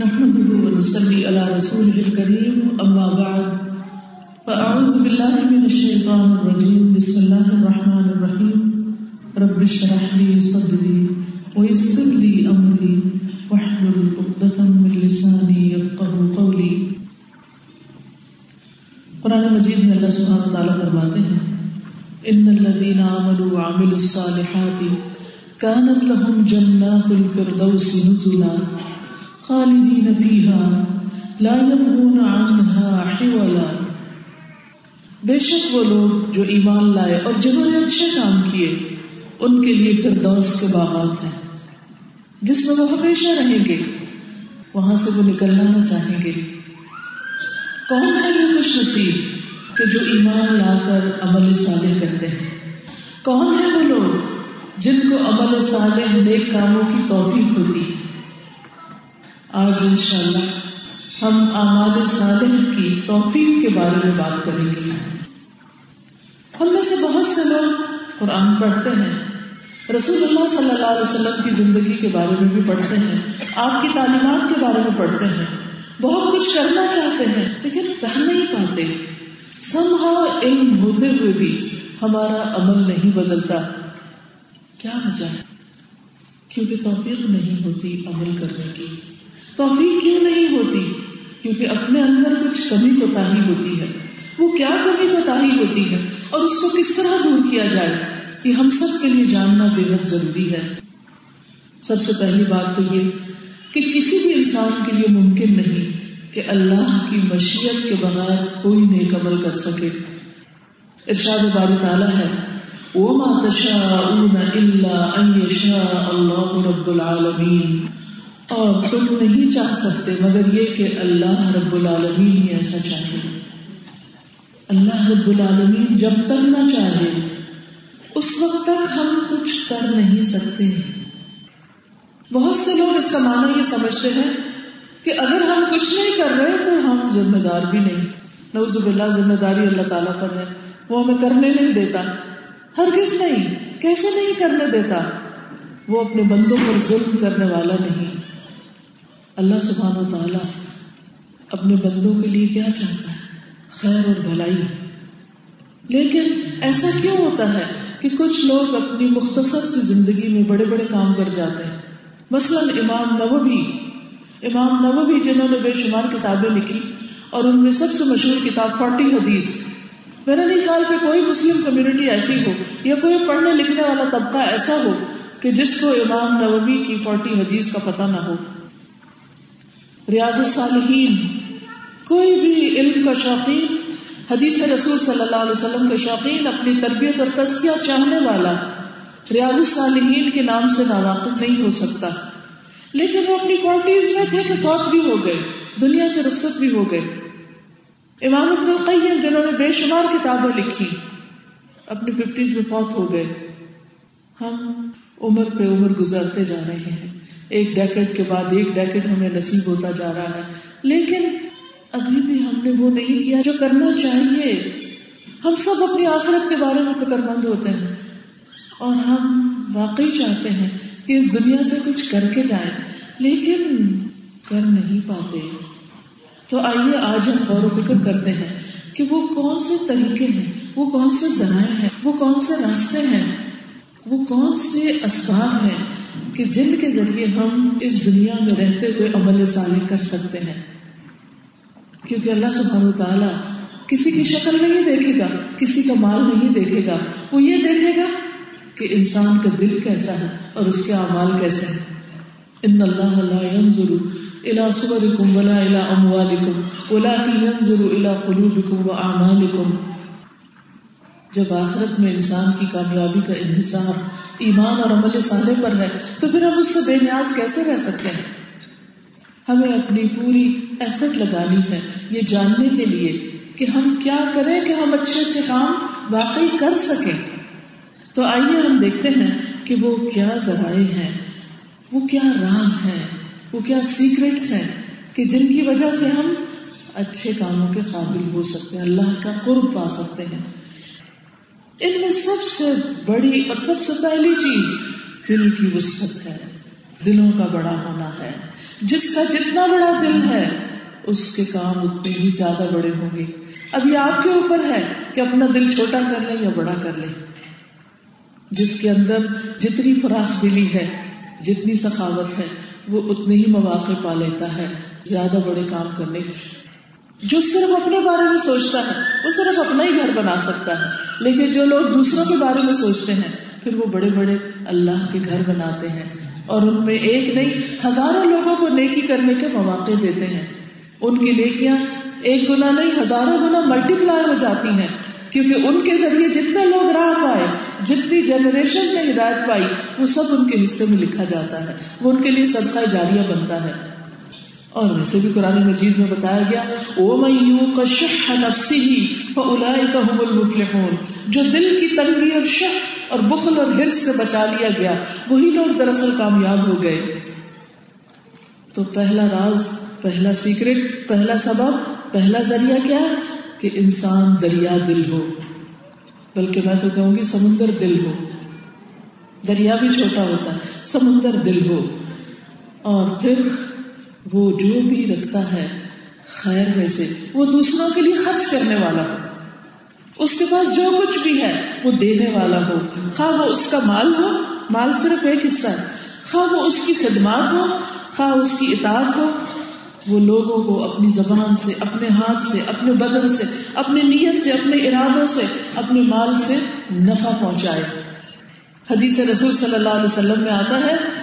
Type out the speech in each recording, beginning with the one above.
نحمده ونصلي على رسوله الكريم، أما بعد، فأعوذ بالله من الشيطان الرجيم. بسم الله الرحمن الرحيم. رب اشرح لي صدري ويسر لي أمري، واحلل عقدة من لساني يفقهوا قولي. قرآن مجید میں اللہ سبحانہ وتعالی فرماتے ہیں ان الذين عملوا وعملوا الصالحات كانت لهم جنات الفردوس نزلا خالدین فیہا، لا يبغون عنها حولا۔ بے شک وہ لوگ جو ایمان لائے اور جنہوں نے اچھے کام کیے، ان کے لیے پھر دوست کے باغات ہیں۔ جس میں وہ ہمیشہ رہیں گے، وہاں سے وہ نکلنا نہ چاہیں گے۔ کون ہے یہ خوش نصیب کہ جو ایمان لا کر عمل صالح کرتے ہیں؟ کون ہے وہ لوگ جن کو عمل صالح نیک کاموں کی توفیق ہوتی ہے؟ آج انشاءاللہ ہم اعمال صالح کی توفیق کے بارے میں بات کریں گے۔ ہم میں سے بہت سے لوگ قرآن پڑھتے ہیں۔ رسول اللہ صلی اللہ علیہ وسلم کی زندگی کے بارے میں بھی پڑھتے ہیں۔ آپ کی تعلیمات کے بارے میں پڑھتے ہیں۔ بہت کچھ کرنا چاہتے ہیں، لیکن کر نہیں پاتے۔ سمہا علم ہوتے ہوئے بھی ہمارا عمل نہیں بدلتا۔ کیا وجہ ہے؟ کیونکہ توفیق نہیں ہوتی عمل کرنے کی۔ توفیق کیوں نہیں ہوتی؟ کیونکہ اپنے اندر کچھ کمی کوتا ہوتی ہے۔ وہ کیا کمی کوتا ہوتی ہے؟ اور اس کو کس طرح دور کیا جائے؟ یہ ہم سب کے لیے جاننا بے حد ضروری ہے۔ سب سے پہلی بات تو یہ کہ کسی بھی انسان کے لیے ممکن نہیں کہ اللہ کی مشیت کے بغیر کوئی نیک عمل کر سکے۔ ارشاد باری تعالیٰ ہے وہ ماتشا اللہ اللہ رب العالمین اور تم نہیں چاہ سکتے، مگر یہ کہ اللہ رب العالمین ہی ایسا چاہے۔ اللہ رب العالمین جب تک نہ چاہے، اس وقت تک ہم کچھ کر نہیں سکتے۔ بہت سے لوگ اس کا معنی یہ سمجھتے ہیں کہ اگر ہم کچھ نہیں کر رہے تو ہم ذمہ دار بھی نہیں۔ نوز باللہ ذمہ داری اللہ تعالیٰ پر ہے۔ وہ ہمیں کرنے نہیں دیتا۔ ہر کس نہیں، کیسے نہیں کرنے دیتا؟ وہ اپنے بندوں پر ظلم کرنے والا نہیں۔ اللہ سبحان و تعالی اپنے بندوں کے لیے کیا چاہتا ہے؟ خیر اور بھلائی۔ لیکن ایسا کیوں ہوتا ہے کہ کچھ لوگ اپنی مختصر سی زندگی میں بڑے بڑے کام کر جاتے ہیں؟ مثلا امام نوبی امام نوبی جنہوں نے بے شمار کتابیں لکھی اور ان میں سب سے مشہور کتاب فورٹی حدیث۔ میرا نہیں خیال کہ کوئی مسلم کمیونٹی ایسی ہو یا کوئی پڑھنے لکھنے والا طبقہ ایسا ہو کہ جس کو امام نوبی کی فورٹی حدیث کا پتہ نہ ہو۔ ریاض الصالحین، کوئی بھی علم کا شوقین حدیث رسول صلی اللہ علیہ وسلم کے شوقین اپنی تربیت اور تسکیہ چاہنے والا ریاض الصالحین کے نام سے ناواقف نہیں ہو سکتا۔ لیکن وہ اپنی فورٹیز میں تھے کہ فوت بھی ہو گئے، دنیا سے رخصت بھی ہو گئے۔ امام ابن القیم، جنہوں نے بے شمار کتابیں لکھی، اپنی ففٹیز میں فوت ہو گئے۔ ہم عمر پہ عمر گزارتے جا رہے ہیں۔ ایک ڈیکٹ کے بعد ایک ڈیکٹ ہمیں نصیب ہوتا جا رہا ہے۔ لیکن ابھی بھی ہم نے وہ نہیں کیا جو کرنا چاہیے۔ ہم سب اپنی آخرت کے بارے میں فکر مند ہوتے ہیں۔ اور ہم واقعی چاہتے ہیں کہ اس دنیا سے کچھ کر کے جائیں۔ لیکن کر نہیں پاتے۔ تو آئیے آج ہم غور و فکر کرتے ہیں کہ وہ کون سے طریقے ہیں؟ وہ کون سے ذرائع ہیں؟ وہ کون سے راستے ہیں؟ وہ کون سے اسباب ہیں کہ جن کے ذریعے ہم اس دنیا میں رہتے ہوئے عمل صالح کر سکتے ہیں؟ کیونکہ اللہ سبحانہ و تعالیٰ کسی کی شکل نہیں دیکھے گا، کسی کا مال نہیں دیکھے گا۔ وہ یہ دیکھے گا کہ انسان کا دل کیسا ہے اور اس کے اعمال کیسے ہیں۔ ان اللہ لا ينظر الى صوركم ولا الى اموالكم ولكن ينظر الى قلوبكم واعمالكم جب آخرت میں انسان کی کامیابی کا انحصار ایمان اور عمل صالح پر ہے، تو پھر ہم اس سے بے نیاز کیسے رہ سکتے ہیں؟ ہمیں اپنی پوری ایفرٹ لگانی ہے یہ جاننے کے لیے کہ ہم کیا کریں کہ ہم اچھے اچھے کام واقعی کر سکیں۔ تو آئیے ہم دیکھتے ہیں کہ وہ کیا ذرائع ہیں، وہ کیا راز ہیں، وہ کیا سیکرٹس ہیں کہ جن کی وجہ سے ہم اچھے کاموں کے قابل ہو سکتے ہیں، اللہ کا قرب پا سکتے ہیں۔ ان میں سب سے بڑی اور سب سے پہلی چیز دل کی وسط ہے، دلوں کا بڑا ہونا ہے۔ جس کا جتنا بڑا دل ہے، اس کے کام اتنے ہی زیادہ بڑے ہوں گے۔ اب یہ آپ کے اوپر ہے کہ اپنا دل چھوٹا کر لے یا بڑا کر لے جس کے اندر جتنی فراخ دلی ہے، جتنی سخاوت ہے، وہ اتنے ہی مواقع پا لیتا ہے۔ زیادہ بڑے کام کرنے جو صرف اپنے بارے میں سوچتا ہے، وہ صرف اپنا ہی گھر بنا سکتا ہے۔ لیکن جو لوگ دوسروں کے بارے میں سوچتے ہیں، پھر وہ بڑے بڑے اللہ کے گھر بناتے ہیں۔ اور ان میں ایک نہیں، ہزاروں لوگوں کو نیکی کرنے کے مواقع دیتے ہیں۔ ان کی نیکیاں ایک گنا نہیں، ہزاروں گنا ملٹی پلائی ہو جاتی ہیں۔ کیونکہ ان کے ذریعے جتنے لوگ راہ پائے، جتنی جنریشن نے ہدایت پائی، وہ سب ان کے حصے میں لکھا جاتا ہے۔ وہ ان کے لیے صدقہ جاریہ بنتا ہے۔ اور ویسے بھی قرآن مجید میں بتایا گیا او میو شہ نفسی ہی فلا المفلحون۔ جو دل کی تنگی اور شہ اور بخل اور ہرس سے بچا لیا گیا، وہی لوگ دراصل کامیاب ہو گئے۔ تو پہلا راز، پہلا سیکرٹ، پہلا سبب، پہلا ذریعہ کیا کہ انسان دریا دل ہو۔ بلکہ میں تو کہوں گی سمندر دل ہو۔ دریا بھی چھوٹا ہوتا ہے، سمندر دل ہو۔ اور پھر وہ جو بھی رکھتا ہے خیر میں سے، وہ دوسروں کے لیے خرچ کرنے والا ہو۔ اس کے پاس جو کچھ بھی ہے، وہ دینے والا ہو۔ خواہ وہ اس کا مال ہو، مال صرف ایک حصہ ہے۔ خواہ وہ اس کی خدمات ہو، خواہ اس کی اطاعت ہو، وہ لوگوں کو اپنی زبان سے، اپنے ہاتھ سے، اپنے بدن سے، اپنی نیت سے، اپنے ارادوں سے، اپنے مال سے نفع پہنچائے۔ حدیث رسول صلی اللہ علیہ وسلم میں آتا ہے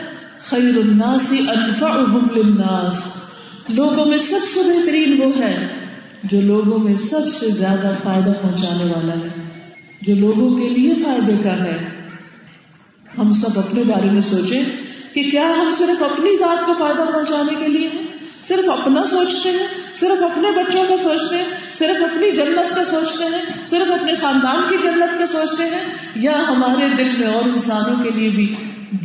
خیر الناس انفعهم للناس۔ لوگوں میں سب سے بہترین وہ ہے جو لوگوں میں سب سے زیادہ فائدہ پہنچانے والا ہے، جو لوگوں کے لیے فائدے کا ہے۔ ہم سب اپنے بارے میں سوچیں کہ کیا ہم صرف اپنی ذات کو فائدہ پہنچانے کے لیے ہیں؟ صرف اپنا سوچتے ہیں؟ صرف اپنے بچوں کا سوچتے ہیں؟ صرف اپنی جنت کا سوچتے ہیں؟ صرف اپنے خاندان کی جنت کا سوچتے ہیں؟ یا ہمارے دل میں اور انسانوں کے لیے بھی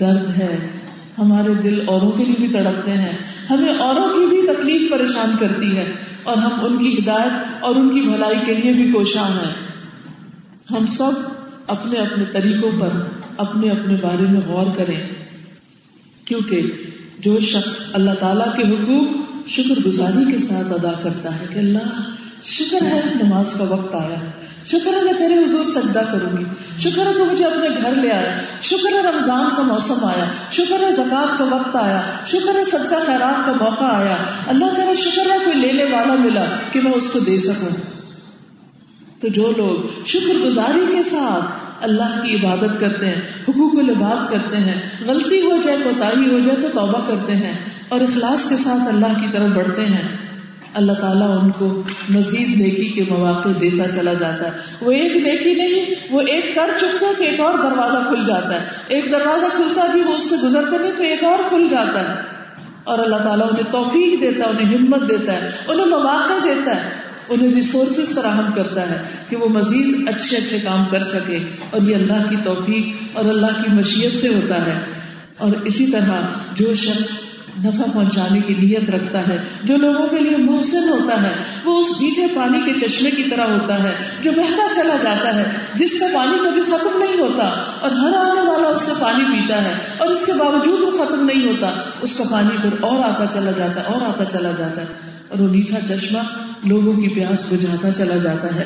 درد ہے؟ ہمارے دل اوروں کے لیے بھی تڑپتے ہیں۔ ہمیں اوروں کی بھی تکلیف پریشان کرتی ہے اور ہم ان کی ہدایت اور ان کی بھلائی کے لیے بھی کوشاں ہیں۔ ہم سب اپنے اپنے طریقوں پر اپنے اپنے بارے میں غور کریں۔ کیونکہ جو شخص اللہ تعالی کے حقوق شکر گزاری کے ساتھ ادا کرتا ہے کہ اللہ شکر ہے نماز کا وقت آیا۔ شکر ہے میں تیرے حضور سجدہ کروں گی۔ شکر ہے تو مجھے اپنے گھر لے آیا۔ شکر ہے رمضان کا موسم آیا۔ شکر ہے زکات کا وقت آیا۔ شکر ہے صدقہ خیرات کا موقع آیا۔ اللہ تعالیٰ شکر ہے کوئی لینے والا ملا کہ میں اس کو دے سکوں۔ تو جو لوگ شکر گزاری کے ساتھ اللہ کی عبادت کرتے ہیں، حقوق العباد کرتے ہیں، غلطی ہو جائے کوتا ہو جائے تو توبہ کرتے ہیں اور اخلاص کے ساتھ اللہ کی طرف بڑھتے ہیں۔ اللہ تعالیٰ ان کو مزید نیکی کے مواقع دیتا چلا جاتا ہے۔ وہ ایک نیکی نہیں، وہ ایک کر چکتا کہ ایک اور دروازہ کھل جاتا ہے۔ ایک دروازہ کھلتا بھی وہ اس سے گزرتے نہیں تو ایک اور کھل جاتا ہے۔ اور اللہ تعالیٰ انہیں توفیق دیتا ہے، انہیں ہمت دیتا ہے، انہیں مواقع دیتا ہے، انہیں ریسورسز فراہم کرتا ہے کہ وہ مزید اچھے اچھے کام کر سکے۔ اور یہ اللہ کی توفیق اور اللہ کی مشیت سے ہوتا ہے۔ اور اسی طرح جو شخص نفع پہنچانے کی نیت رکھتا ہے، جو لوگوں کے لیے محسن ہوتا ہے، وہ اس میٹھے پانی کے چشمے کی طرح ہوتا ہے، جو بہتا چلا جاتا ہے، جس کا پانی کبھی ختم نہیں ہوتا، اور ہر آنے والا اس سے پانی پیتا ہے، اور اس کے باوجود وہ ختم نہیں ہوتا، اس کا پانی پھر اور آتا چلا جاتا ہے اور آتا چلا جاتا ہے، اور وہ میٹھا چشمہ لوگوں کی پیاس بجھاتا چلا جاتا ہے۔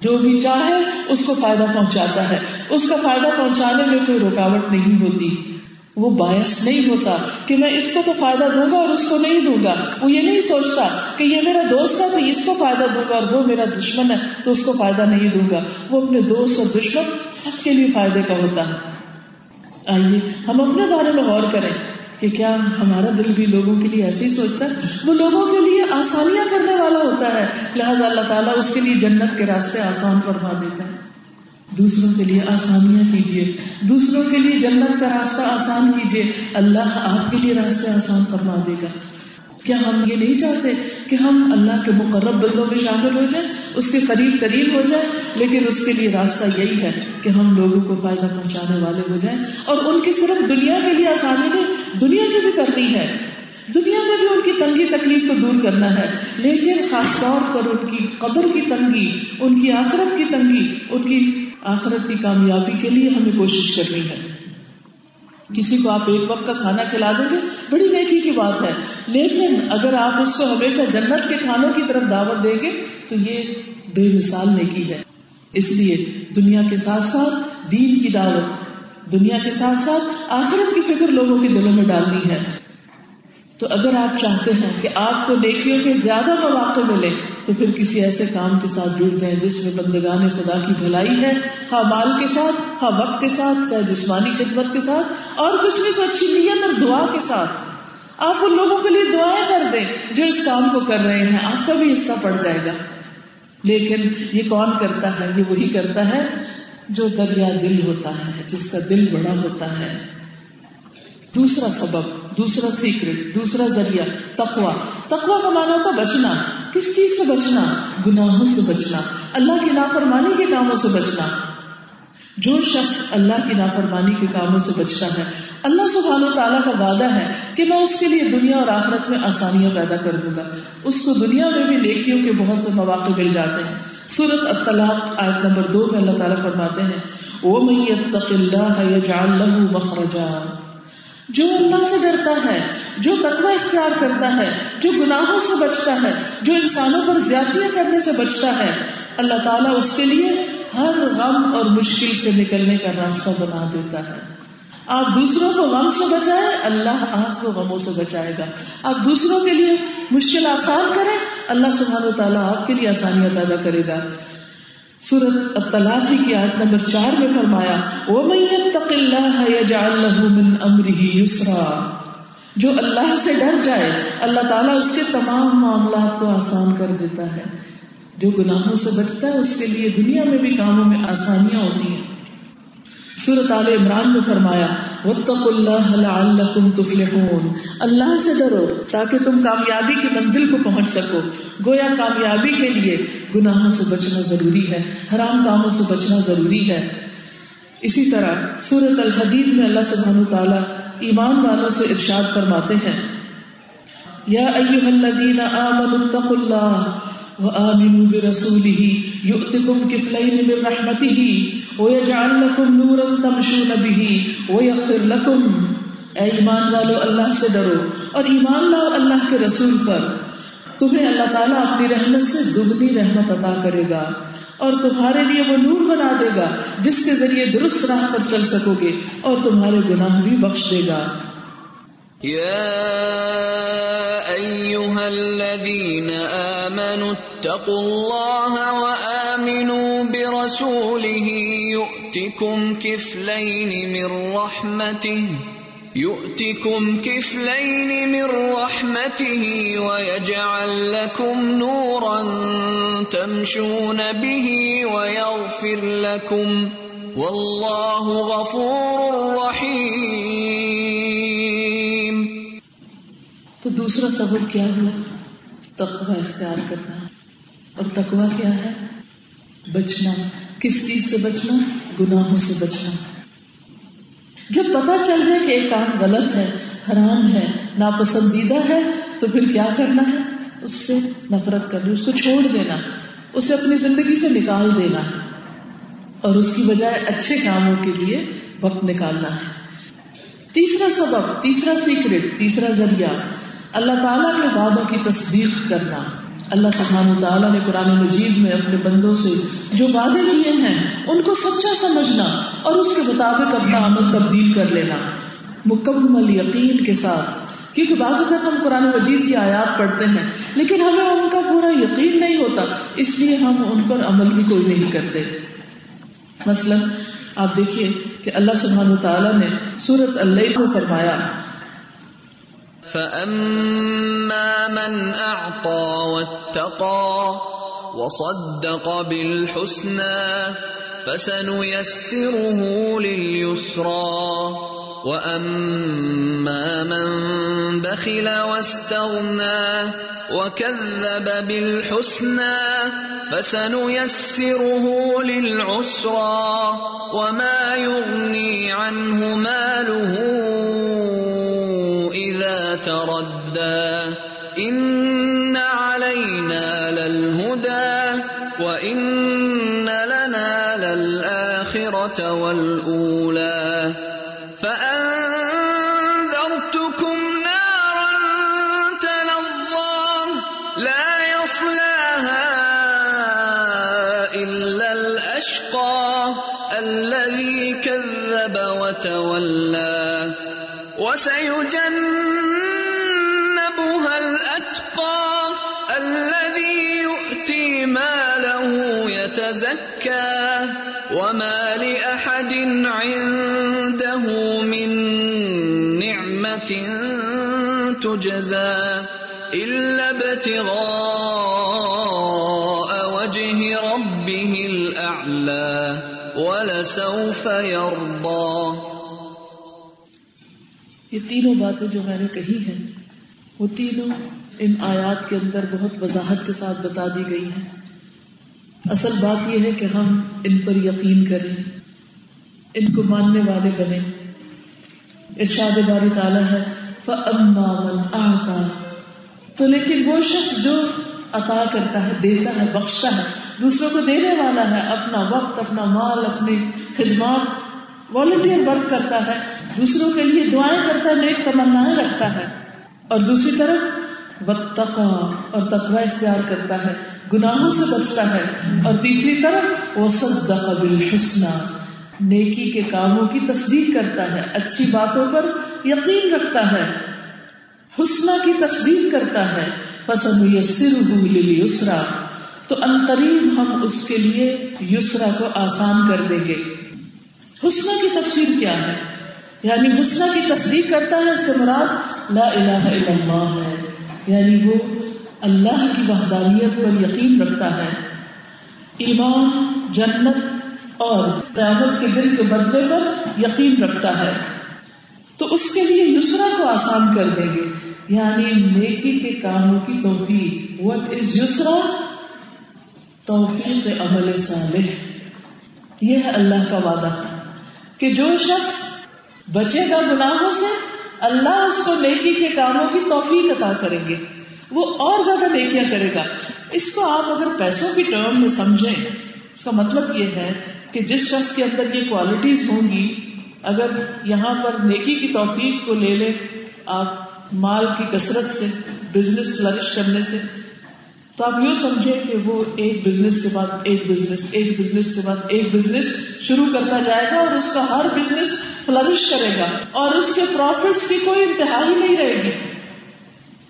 جو بھی چاہے، اس کو فائدہ پہنچاتا ہے۔ اس کا فائدہ پہنچانے میں کوئی رکاوٹ نہیں ہوتی۔ وہ باعث نہیں ہوتا کہ میں اس کو تو فائدہ دوں گا اور اس کو نہیں دوں گا۔ وہ یہ نہیں سوچتا کہ یہ میرا دوست ہے تو اس کو فائدہ دوں گا اور وہ میرا دشمن ہے تو اس کو فائدہ نہیں دوں گا۔ وہ اپنے دوست اور دشمن سب کے لیے فائدے کا ہوتا ہے۔ آئیے، ہم اپنے بارے میں غور کریں کہ کیا ہمارا دل بھی لوگوں کے لیے ایسے ہی سوچتا ہے؟ وہ لوگوں کے لیے آسانیاں کرنے والا ہوتا ہے۔ لہٰذا اللہ تعالیٰ اس کے لیے جنت کے راستے آسان فرما دیتا ہے۔ دوسروں کے لیے آسانیاں کیجیے۔ دوسروں کے لیے جنت کا راستہ آسان کیجیے۔ اللہ آپ کے لیے راستے آسان فرما دے گا۔ کیا ہم یہ نہیں چاہتے کہ ہم اللہ کے مقرب بندوں میں شامل ہو جائیں، اس کے قریب ترین ہو جائیں، لیکن اس کے لیے راستہ یہی ہے کہ ہم لوگوں کو فائدہ پہنچانے والے ہو جائیں۔ اور ان کی صرف دنیا کے لیے آسانی نہیں، دنیا کی بھی کرنی ہے۔ دنیا میں بھی ان کی تنگی تکلیف کو دور کرنا ہے، لیکن خاص طور پر ان کی قبر کی تنگی، ان کی آخرت کی تنگی، ان کی آخرت کی کامیابی کے لیے ہمیں کوشش کرنی ہے۔ کسی کو آپ ایک وقت کا کھانا کھلا دیں گے، بڑی نیکی کی بات ہے۔ لیکن اگر آپ اس کو ہمیشہ جنت کے کھانوں کی طرف دعوت دیں گے، تو یہ بے مثال نیکی ہے۔ اس لیے دنیا کے ساتھ ساتھ دین کی دعوت، دنیا کے ساتھ ساتھ آخرت کی فکر لوگوں کے دلوں میں ڈالنی ہے۔ تو اگر آپ چاہتے ہیں کہ آپ کو نیکیوں کے زیادہ مواقع ملے، تو پھر کسی ایسے کام کے ساتھ جڑ جائیں جس میں بندگان خدا کی بھلائی ہے، خواہ مال کے ساتھ، خواہ وقت کے ساتھ، چاہے جسمانی خدمت کے ساتھ، اور کچھ نہیں تو اچھی نیت اور دعا کے ساتھ۔ آپ ان لوگوں کے لیے دعائیں کر دیں جو اس کام کو کر رہے ہیں۔ آپ کا بھی حصہ پڑ جائے گا۔ لیکن یہ کون کرتا ہے؟ یہ وہی کرتا ہے جو دریا دل ہوتا ہے، جس کا دل بڑا ہوتا ہے۔ دوسرا سبب دوسرا سیکرٹ دوسرا ذریعہ تقوا تقوا کا مانا تھا بچنا. کس چیز سے بچنا؟ گناہوں سے بچنا. اللہ کی نافرمانی کے کاموں سے بچنا. جو شخص اللہ کی نافرمانی کے کاموں سے بچتا ہے، اللہ سبحانہ و تعالیٰ کا وعدہ ہے کہ میں اس کے لیے دنیا اور آخرت میں آسانیاں پیدا کر دوں گا۔ اس کو دنیا میں بھی نیکیوں کے بہت سے مواقع مل جاتے ہیں۔ سورت اطلاق آیت نمبر دو میں اللہ تعالیٰ فرماتے ہیں وہ میں جان لہو مخرجا جو اللہ سے ڈرتا ہے، جو تقوی اختیار کرتا ہے، جو گناہوں سے بچتا ہے، جو انسانوں پر زیادتیاں کرنے سے بچتا ہے، اللہ تعالیٰ اس کے لیے ہر غم اور مشکل سے نکلنے کا راستہ بنا دیتا ہے۔ آپ دوسروں کو غم سے بچائے، اللہ آپ کو غموں سے بچائے گا۔ آپ دوسروں کے لیے مشکل آسان کریں، اللہ سبحانہ و تعالیٰ آپ کے لیے آسانیاں پیدا کرے گا۔ سورت الطلافی کی آیت نمبر چار میں فرمایا جو اللہ سے ڈر جائے، اللہ تعالیٰ اس کے تمام معاملات کو آسان کر دیتا ہے۔ جو گناہوں سے بچتا ہے، اس کے لیے دنیا میں بھی کاموں میں آسانیاں ہوتی ہیں۔ سورت عال عمران نے فرمایا اللہ سے ڈرو تاکہ تم کامیابی کی منزل کو پہنچ سکو۔ گویا کامیابی کے لیے گناہوں سے بچنا ضروری ہے، حرام کاموں سے بچنا ضروری ہے۔ اسی طرح سورت الحدید میں اللہ سبحانہ تعالیٰ ایمان والوں سے ارشاد فرماتے ہیں، یا ایوہ الذین آمنوا اتقوا اللہ۔ وآمنوا برسوله يؤتكم كفلين من رحمته ويجعل لكم نورا تمشون به ويغفر لكم. اے ایمان والو، اللہ سے ڈرو اور ایمان لاؤ اللہ کے رسول پر. تمہیں اللہ تعالیٰ اپنی رحمت سے دگنی رحمت عطا کرے گا اور تمہارے لیے وہ نور بنا دے گا جس کے ذریعے درست راہ پر چل سکو گے اور تمہارے گناہ بھی بخش دے گا۔ آمنوا اتقوا الله وآمنوا برسوله يؤتكم كفلين من رحمته، يؤتكم كفلين من رحمته ويجعل لكم نورا تمشون به ويغفر لكم، والله غفور رحيم۔ تو دوسرا سبب کیا ہوا؟ تقوی اختیار کرنا اور تقوی کیا ہے؟ بچنا۔ کس چیز سے بچنا؟ گناہوں سے بچنا۔ جب پتا چل جائے کہ ایک کام غلط ہے، حرام ہے، ناپسندیدہ ہے، تو پھر کیا کرنا ہے؟ اس سے نفرت کرنی، اس کو چھوڑ دینا، اسے اپنی زندگی سے نکال دینا۔ اور اس کی بجائے اچھے کاموں کے لیے وقت نکالنا ہے۔ تیسرا سبب، تیسرا سیکرٹ تیسرا ذریعہ۔ اللہ تعالیٰ کے وعدوں کی تصدیق کرنا۔ اللہ سبحان تعالیٰ نے قرآن مجید میں اپنے بندوں سے جو وعدے کیے ہیں، ان کو سچا سمجھنا اور اس کے مطابق اپنا عمل تبدیل کر لینا۔ مکمل یقین کے ساتھ، کیونکہ بعض اوقات ہم قرآن مجید کی آیات پڑھتے ہیں، لیکن ہمیں ان کا پورا یقین نہیں ہوتا، اس لیے ہم ان پر عمل بھی کوئی نہیں کرتے۔ مثلا، آپ دیکھیے کہ اللہ سبحان تعالیٰ نے سورت اللہ کو فرمایا۔ فأما من أعطى واتقى وصدق بالحسنى فسنيسره لليسرى وأما من بخل واستغنى وكذب بالحسنى فسنيسره للعسرى وما يغني عنه ماله تردى ان علينا للهدى وان لنا للاخره والاولى فان إلا الأشقى الذي كذب وتولى وسيجنبها الأتقى الذي يؤتي ماله يتزكى وما لأحد عنده من نعمة تجزى إلا ابتغاء ولسوف يرضى یہ تینوں باتیں جو میں نے کہی ہیں، وہ تینوں ان آیات کے اندر بہت وضاحت کے ساتھ بتا دی گئی ہیں۔ اصل بات یہ ہے کہ ہم ان پر یقین کریں، ان کو ماننے والے بنے ارشاد باری تعالیٰ ہے، فَأَمَّا مَنْ آتا۔ تو لیکن وہ شخص جو عطا کرتا ہے، دیتا ہے، بخشتا ہے۔ دوسروں کو دینے والا ہے، اپنا وقت، اپنا مال، اپنی خدمات۔ والنٹیئر ورک کرتا ہے۔ دوسروں کے لیے دعائیں کرتا ہے، نیک تمنا رکھتا ہے۔ اور دوسری طرف بتقا اور تقوا اختیار کرتا ہے۔ گناہوں سے بچتا ہے۔ اور تیسری طرف وہ سب بالحسنہ نیکی کے کاموں کی تصدیق کرتا ہے۔ اچھی باتوں پر یقین رکھتا ہے۔ حسنہ کی تصدیق کرتا ہے۔ پسند یسرا تو انتریب ہم اس کے لیے یسرا کو آسان کر دیں گے۔ حسنہ کی تفسیر کیا ہے؟ یعنی حسنہ کی تصدیق کرتا ہے اس سے مراد لا الہ الا اللہ ہے۔ یعنی وہ اللہ کی وحدانیت پر یقین رکھتا ہے۔ ایمان، جنت اور قیامت کے دن کے بدلے پر یقین رکھتا ہے۔ تو اس کے لیے یسرا کو آسان کر دیں گے۔ یعنی نیکی کے کاموں کی توفیق۔ وٹ از یسرا توفیق عمل صالح۔ یہ ہے اللہ کا وعدہ۔ کہ جو شخص بچے گا گناہوں سے، اللہ اس کو نیکی کے کاموں کی توفیق عطا کریں گے۔ وہ اور زیادہ نیکیاں کرے گا۔ اس کو آپ اگر پیسوں کی ٹرم میں سمجھیں، اس کا مطلب یہ ہے کہ جس شخص کے اندر یہ کوالٹیز ہوں گی، اگر یہاں پر نیکی کی توفیق کو لے لے، آپ مال کی کثرت سے بزنس فلرش کرنے سے۔ تو آپ یوں سمجھے کہ وہ ایک بزنس کے بعد ایک بزنس ایک بزنس کے بعد ایک بزنس شروع کرتا جائے گا اور اس کا ہر بزنس فلرش کرے گا اور اس کے پروفٹس کی کوئی انتہا ہی نہیں رہے گی۔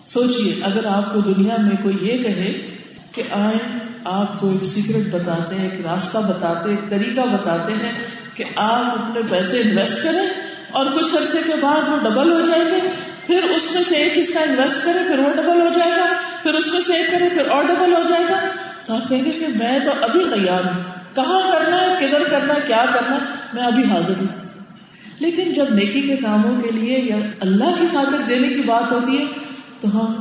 سوچئے، اگر آپ کو دنیا میں کوئی یہ کہے کہ آئے، آپ کو ایک سیکرٹ بتاتے ہیں، ایک راستہ بتاتے ایک طریقہ بتاتے ہیں کہ آپ اپنے پیسے انویسٹ کریں اور کچھ عرصے کے بعد وہ ڈبل ہو جائیں گے۔ پھر اس میں سے ایک حصہ انویسٹ کرے، پھر وہ ڈبل ہو جائے گا، پھر اس میں سے ایک کرے، پھر اور ڈبل ہو جائے گا۔ تو آپ کہیں گے کہ میں تو ابھی تیار ہوں۔ کہاں کرنا ہے، کدھر کرنا ہے، کیا کرنا ہے؟ میں ابھی حاضر ہوں۔ لیکن جب نیکی کے کاموں کے لیے یا اللہ کی خاطر دینے کی بات ہوتی ہے، تو ہم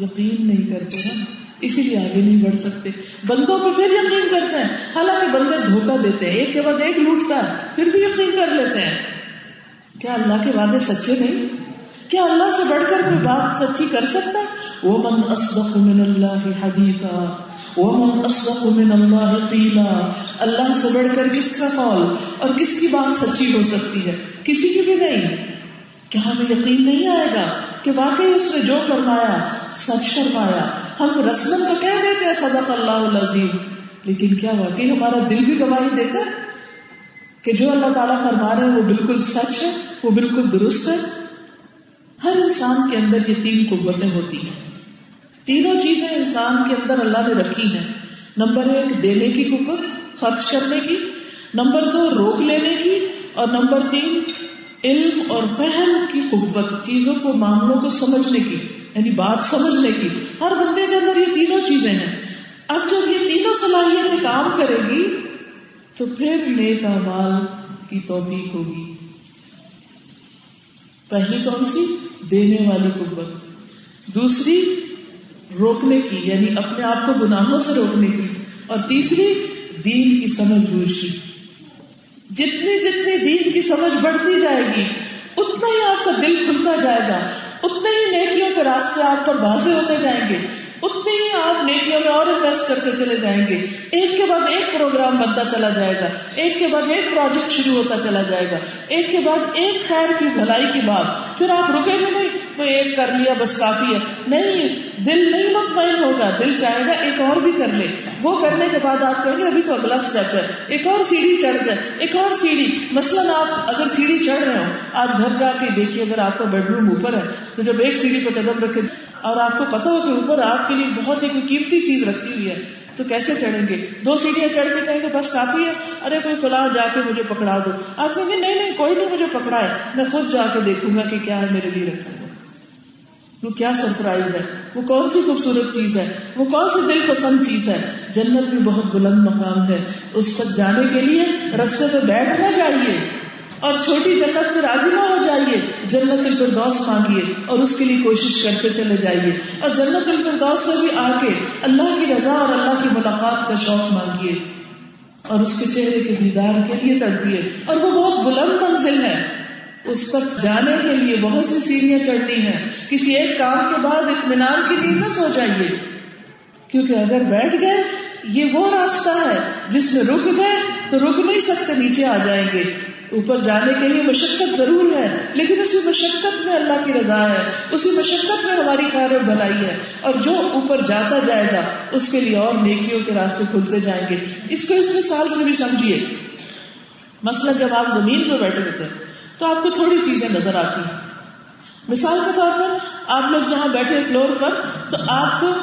یقین نہیں کرتے ہیں، اسی لیے آگے نہیں بڑھ سکتے۔ بندوں پہ پھر یقین کرتے ہیں۔ حالانکہ بندے دھوکہ دیتے ہیں، ایک کے بعد ایک لوٹتا ہے، پھر بھی یقین کر لیتے ہیں۔ کیا اللہ کے وعدے سچے نہیں؟ کیا اللہ سے بڑھ کر کوئی بات سچی کر سکتا ہے؟ وہ من اصدق من اللہ حدیثا وہ من اصدق من اللہ قیلا اللہ سے بڑھ کر کس کا قول اور کس کی بات سچی ہو سکتی ہے؟ کسی کی بھی نہیں۔ کیا ہمیں یقین نہیں آئے گا کہ واقعی اس نے جو فرمایا، سچ فرمایا؟ ہم رسمن تو کہہ دیتے ہیں، صدق اللہ العظیم۔ لیکن کیا واقعی ہمارا دل بھی گواہی دیتا ہے کہ جو اللہ تعالیٰ فرما رہے ہیں، وہ بالکل سچ ہے، وہ بالکل درست ہے؟ ہر انسان کے اندر یہ تین قوتیں ہوتی ہیں۔ تینوں چیزیں انسان کے اندر اللہ نے رکھی ہیں۔ نمبر ایک، دینے کی قوت خرچ کرنے کی۔ نمبر دو، روک لینے کی۔ اور نمبر تین، علم اور فہم کی قوت، چیزوں کو، معاملوں کو سمجھنے کی یعنی بات سمجھنے کی۔ ہر بندے کے اندر یہ تینوں چیزیں ہیں۔ اب جب یہ تینوں صلاحیتیں کام کرے گی، تو پھر نیک مال کی توفیق ہوگی۔ پہلی کون سی؟ دینے والی قوت۔ دوسری، روکنے کی یعنی اپنے آپ کو گناہوں سے روکنے کی۔ اور تیسری، دین کی سمجھ بوجھ کی جتنی جتنی دین کی سمجھ بڑھتی جائے گی، اتنا ہی آپ کا دل کھلتا جائے گا۔ اتنے ہی نیکیوں کے راستے آپ پر واضح ہوتے جائیں گے۔ اتنے ہی آپ نیکیوں میں اور انویسٹ کرتے چلے جائیں گے۔ ایک کے بعد ایک پروگرام بنتا چلا جائے گا۔ ایک کے بعد ایک پروجیکٹ شروع ہوتا چلا جائے گا۔ ایک کے بعد ایک خیر کی بھلائی کی بات۔ پھر آپ رکے گے نہیں وہ ایک کر لیا، بس کافی ہے۔ نہیں، دل نہیں مطمئن ہوگا۔ دل چاہے گا ایک اور بھی کر لے۔ وہ کرنے کے بعد آپ کہیں گے، ابھی تو اگلا اسٹیپ ہے۔ ایک اور سیڑھی چڑھ گئے ایک اور سیڑھی۔ مثلاً آپ اگر سیڑھی چڑھ رہے ہو آج گھر جا کے دیکھیے، اگر آپ کا بیڈ روم اوپر ہے، تو جب ایک سیڑھی پہ قدم رکھے اور آپ کو پتا ہو کہ اوپر آپ کے لیے بہت ایک قیمتی چیز رکھی ہوئی ہے، تو کیسے چڑھیں گے؟ دو سیڑھیاں چڑھ کے کہیں گے، بس کافی ہے، ارے کوئی فلاں جا کے مجھے پکڑا دو۔ آپ کہیں گے، نہیں نہیں، کوئی نہیں مجھے پکڑا ہے، میں خود جا کے دیکھوں گا کہ کیا ہے میرے لیے رکھا ہوا۔ وہ کیا سرپرائز ہے، وہ کون سی خوبصورت چیز ہے، وہ کون سی دل پسند چیز ہے۔ جنت بھی بہت بلند مقام ہے، اس تک جانے کے لیے رستے پہ بیٹھنا چاہیے اور چھوٹی جنت میں راضی نہ ہو جائیے، جنت الفردوس مانگیے اور اس کے لیے کوشش کرتے چلے جائیے۔ اور جنت الفردوس سے بھی آ کے اللہ کی رضا اور اللہ کی ملاقات کا شوق مانگیے۔ اور اس کے چہرے کے دیدار کے لیے تڑپیے اور وہ بہت بلند منزل ہے۔ اس تک جانے کے لیے بہت سی سیڑھیاں چڑھنی ہیں۔ کسی ایک کام کے بعد اطمینان کی نیند نہ سو جائیے۔ کیونکہ اگر بیٹھ گئے، یہ وہ راستہ ہے جس میں رک گئے تو رک نہیں سکتے، نیچے آ جائیں گے۔ اوپر جانے کے لیے مشقت ضرور ہے، لیکن اسی مشقت میں اللہ کی رضا ہے، اسی مشقت میں ہماری خیر و بھلائی ہے۔ اور جو اوپر جاتا جائے گا، اس کے لیے اور نیکیوں کے راستے کھلتے جائیں گے۔ اس کو اس مثال سے بھی سمجھیے۔ مسئلہ جب آپ زمین پہ بیٹھے ہوتے ہیں، تو آپ کو تھوڑی چیزیں نظر آتی ہیں۔ مثال کے طور پر، آپ لوگ جہاں بیٹھے فلور پر، تو آپ کو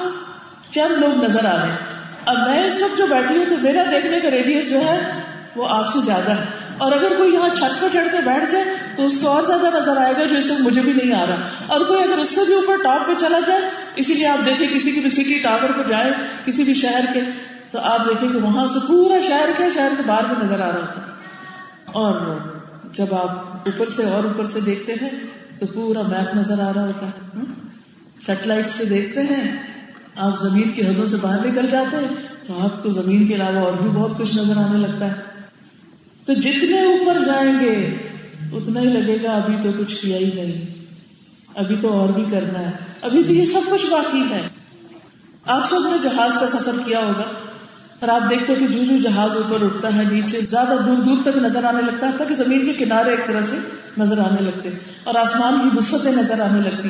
چند لوگ نظر آ رہے ہیں۔ اب میں اس وقت جو بیٹھی ہوں تو میرا دیکھنے کا ریڈیس جو ہے وہ آپ سے زیادہ ہے۔ اور اگر کوئی یہاں چھت پہ چڑھ کے بیٹھ جائے تو اس کو اور زیادہ نظر آئے گا جو اس وقت مجھے بھی نہیں آ رہا۔ اور کوئی اگر اس سے بھی اوپر ٹاپ پہ چلا جائے، اسی لیے آپ دیکھیں کسی کی بھی سٹی ٹاور پہ جائے، کسی بھی شہر کے، تو آپ دیکھیں کہ وہاں سے پورا شہر کے شہر کے باہر بھی نظر آ رہا ہوتا اور جب آپ اوپر سے اور اوپر سے دیکھتے ہیں تو پورا میپ نظر آ رہا ہوتا ہے۔ سیٹلائٹ سے دیکھتے ہیں آپ زمین کی حدوں سے باہر نکل جاتے ہیں، تو آپ کو زمین کے علاوہ اور بھی بہت کچھ نظر آنے لگتا ہے۔ تو جتنے اوپر جائیں گے، اتنا ہی لگے گا ابھی تو کچھ کیا ہی نہیں۔ ابھی تو اور بھی کرنا ہے۔ ابھی تو یہ سب کچھ باقی ہے۔ آپ سب نے جہاز کا سفر کیا ہوگا، اور آپ دیکھتے کہ جو جو جہاز اوپر اٹھتا ہے، نیچے زیادہ دور دور تک نظر آنے لگتا ہے تاکہ زمین کے کنارے ایک طرح سے نظر آنے لگتے اور آسمان کی وسطیں نظر آنے لگتی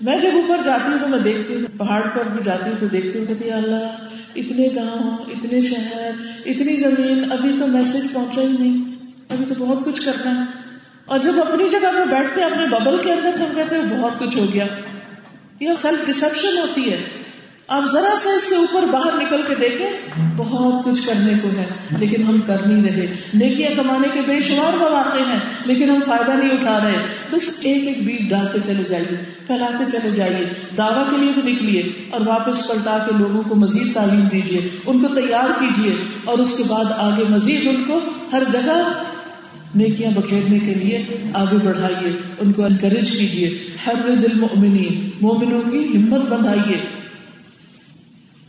میں جب اوپر جاتی ہوں تو میں دیکھتی ہوں، پہاڑ پر بھی جاتی ہوں تو دیکھتی ہوں کہتی اللہ، اتنے گاؤں، اتنے شہر، اتنی زمین، ابھی تو میسج پہنچا ہی نہیں۔ ابھی تو بہت کچھ کرنا ہے۔ اور جب اپنی جگہ پہ بیٹھتے اپنے ببل کے اندر تو ہم کہتے ہیں، بہت کچھ ہو گیا۔ یہ سیلف ڈسپشن ہوتی ہے۔ آپ ذرا سا اس سے اوپر باہر نکل کے دیکھیں، بہت کچھ کرنے کو ہے، لیکن ہم کر نہیں رہے۔ نیکیاں کمانے کے بے شمار مواقع ہیں، لیکن ہم فائدہ نہیں اٹھا رہے۔ بس ایک ایک بیج ڈالتے چلے جائیے، پھیلاتے چلے جائیے۔ دعوی کے لیے بھی نکلیے اور واپس پلٹا کے لوگوں کو مزید تعلیم دیجیے۔ ان کو تیار کیجیے اور اس کے بعد آگے مزید ان کو ہر جگہ نیکیاں بکھیرنے کے لیے آگے بڑھائیے۔ ان کو انکریج کیجیے۔ ہر دل مومنی مومنوں کی ہمت بندھائیے۔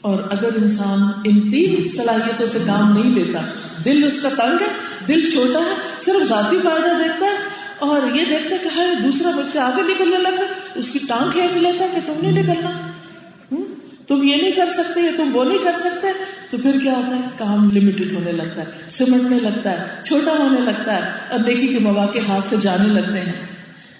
اور اگر انسان ان تین صلاحیتوں سے کام نہیں لیتا، دل اس کا تنگ ہے، دل چھوٹا ہے، صرف ذاتی فائدہ دیکھتا ہے اور یہ دیکھتا کہ ہے دوسرا مجھ سے آگے نکلنے لگا، اس کی ٹانگ کھینچ لیتا کہ تم نہیں نکلنا۔ تم یہ نہیں کر سکتے یا تم وہ نہیں کر سکتے۔ تو پھر کیا ہوتا ہے؟ کام لمیٹڈ ہونے لگتا ہے، سمٹنے لگتا ہے، چھوٹا ہونے لگتا ہے۔ اور نیکی کے مواقع ہاتھ سے جانے لگتے ہیں۔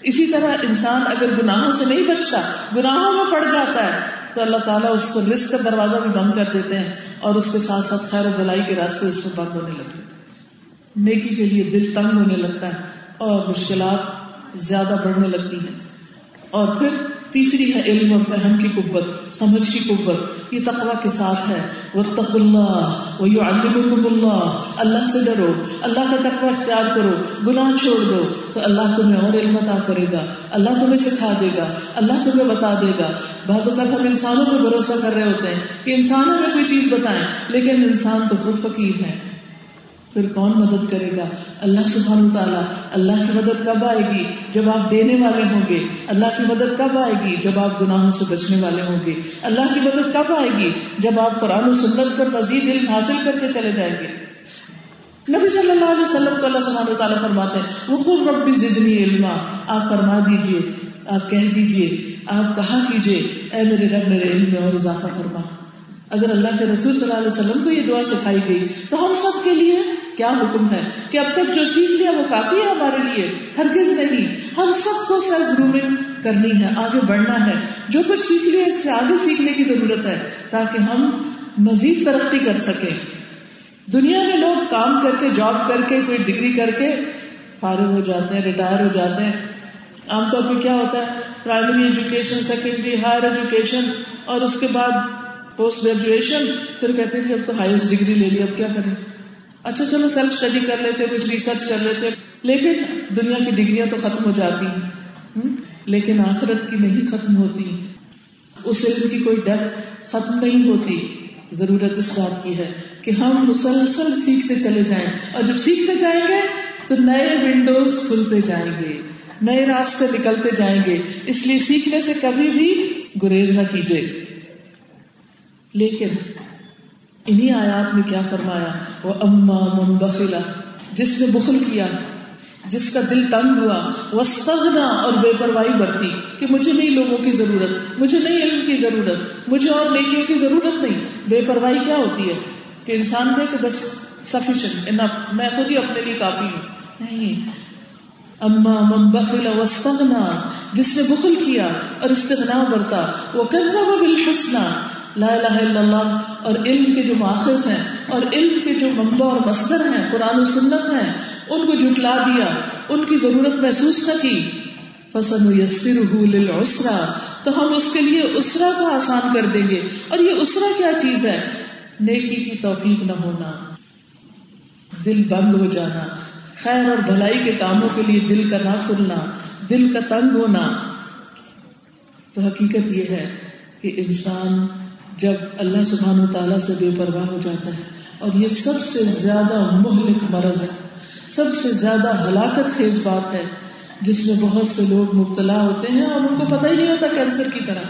اسی طرح انسان اگر گناہوں سے نہیں بچتا، گناہوں میں پڑ جاتا ہے۔ تو اللہ تعالیٰ اس کو رسک کا دروازہ بھی بند کر دیتے ہیں اور اس کے ساتھ ساتھ خیر و بلائی کے راستے اس میں بند ہونے لگتے ہیں۔ نیکی کے لیے دل تنگ ہونے لگتا ہے اور مشکلات زیادہ بڑھنے لگتی ہیں۔ اور پھر تیسری ہے علم اور فہم کی قوت، سمجھ کی قوت، یہ تقوا کے ساتھ ہے۔ وہ تق اللہ وہ اللہ اللہ سے ڈرو، اللہ کا تقوا اختیار کرو، گناہ چھوڑ دو۔ تو اللہ تمہیں اور علم عطا کرے گا، اللہ تمہیں سکھا دے گا، اللہ تمہیں بتا دے گا۔ بعض اوقات ہم انسانوں پہ بھروسہ کر رہے ہوتے ہیں کہ انسانوں میں کوئی چیز بتائیں، لیکن انسان تو خود فقیر ہے۔ پھر کون مدد کرے گا؟ اللہ سبحانہ تعالیٰ اللہ کی مدد کب آئے گی؟ جب آپ دینے والے ہوں گے۔ اللہ کی مدد کب آئے گی؟ جب آپ گناہوں سے بچنے والے ہوں گے۔ اللہ کی مدد کب آئے گی؟ جب آپ قرآن و سنت پر مزید علم حاصل کرتے چلے جائیں گے۔ نبی صلی اللہ علیہ وسلم کو اللہ سبحانہ تعالیٰ فرماتے ہیں وہ خوب ربی زدنی علما۔ آپ فرما دیجیے، آپ کہہ دیجیے، آپ کہا کیجیے، اے میرے رب، میرے علم میں اور اضافہ فرما۔ اگر اللہ کے رسول صلی اللہ علیہ وسلم کو یہ دعا سکھائی گئی تو ہم سب کے لیے کیا حکم ہے کہ اب تک جو سیکھ لیا وہ کافی ہے ہمارے لیے؟ ہرگز نہیں۔ ہم سب کو سیلف گرومنگ کرنی ہے، آگے بڑھنا ہے۔ جو کچھ سیکھ لیا، اس سے آگے سیکھنے کی ضرورت ہے تاکہ ہم مزید ترقی کر سکیں۔ دنیا میں لوگ کام کر کے جاب کر کے، کوئی ڈگری کر کے فارغ ہو جاتے ہیں ریٹائر ہو جاتے ہیں۔ عام طور پہ کیا ہوتا ہے؟ Primary education secondary higher education اور اس کے بعد پوسٹ گریجویشن پھر کہتے ہیں جی، جب تو ہائیسٹ ڈگری لے لی، اب کیا کریں؟ اچھا چلو سیلف اسٹڈی کر لیتے، کچھ ریسرچ کر لیتے۔ لیکن دنیا کی ڈگریاں تو ختم ہو جاتی ہیں۔ لیکن آخرت کی نہیں ختم ہوتی۔ اس علم کی کوئی ڈیپتھ ختم نہیں ہوتی۔ ضرورت اس بات کی ہے کہ ہم مسلسل سیکھتے چلے جائیں۔ اور جب سیکھتے جائیں گے تو نئے ونڈوز کھلتے جائیں گے۔ نئے راستے نکلتے جائیں گے۔ اس لیے سیکھنے سے کبھی بھی گریز نہ کیجیے لیکن انہی آیات میں کیا فرمایا؟ وہ اما من بخلا جس نے بخل کیا، جس کا دل تنگ ہوا، وہ سگنا اور بے پرواہی برتی، کہ مجھے نہیں لوگوں کی ضرورت، مجھے نہیں علم کی ضرورت، مجھے اور نیکیوں کی ضرورت نہیں۔ بے پرواہی کیا ہوتی ہے؟ کہ انسان کہ بس سفیشنٹ انف میں خود ہی اپنے لیے کافی ہوں۔ نہیں۔ اما من بخل وسطنا جس نے بخل کیا اور استغنا برتا، وہ کرنا وہ بالحسنہ لا الہ الا اللہ اور علم کے جو ماخذ ہیں اور علم کے جو منبع اور مصدر ہیں، قرآن و سنت ہیں، ان کو جھٹلا دیا، ان کی ضرورت محسوس نہ کی۔ فسن یسر للعسرا تو ہم اس کے لیے اسرا کو آسان کر دیں گے۔ اور یہ اسرا کیا چیز ہے؟ نیکی کی توفیق نہ ہونا۔ دل بند ہو جانا۔ خیر اور بھلائی کے کاموں کے لیے دل کا نہ کھلنا۔ دل کا تنگ ہونا۔ تو حقیقت یہ ہے کہ انسان جب اللہ سبحان و تعالیٰ سے بے پرواہ ہو جاتا ہے اور یہ سب سے زیادہ مہلک مرض ہے، سب سے زیادہ ہلاکت خیز بات ہے، جس میں بہت سے لوگ مبتلا ہوتے ہیں اور ان کو پتہ ہی نہیں ہوتا کینسر کی طرح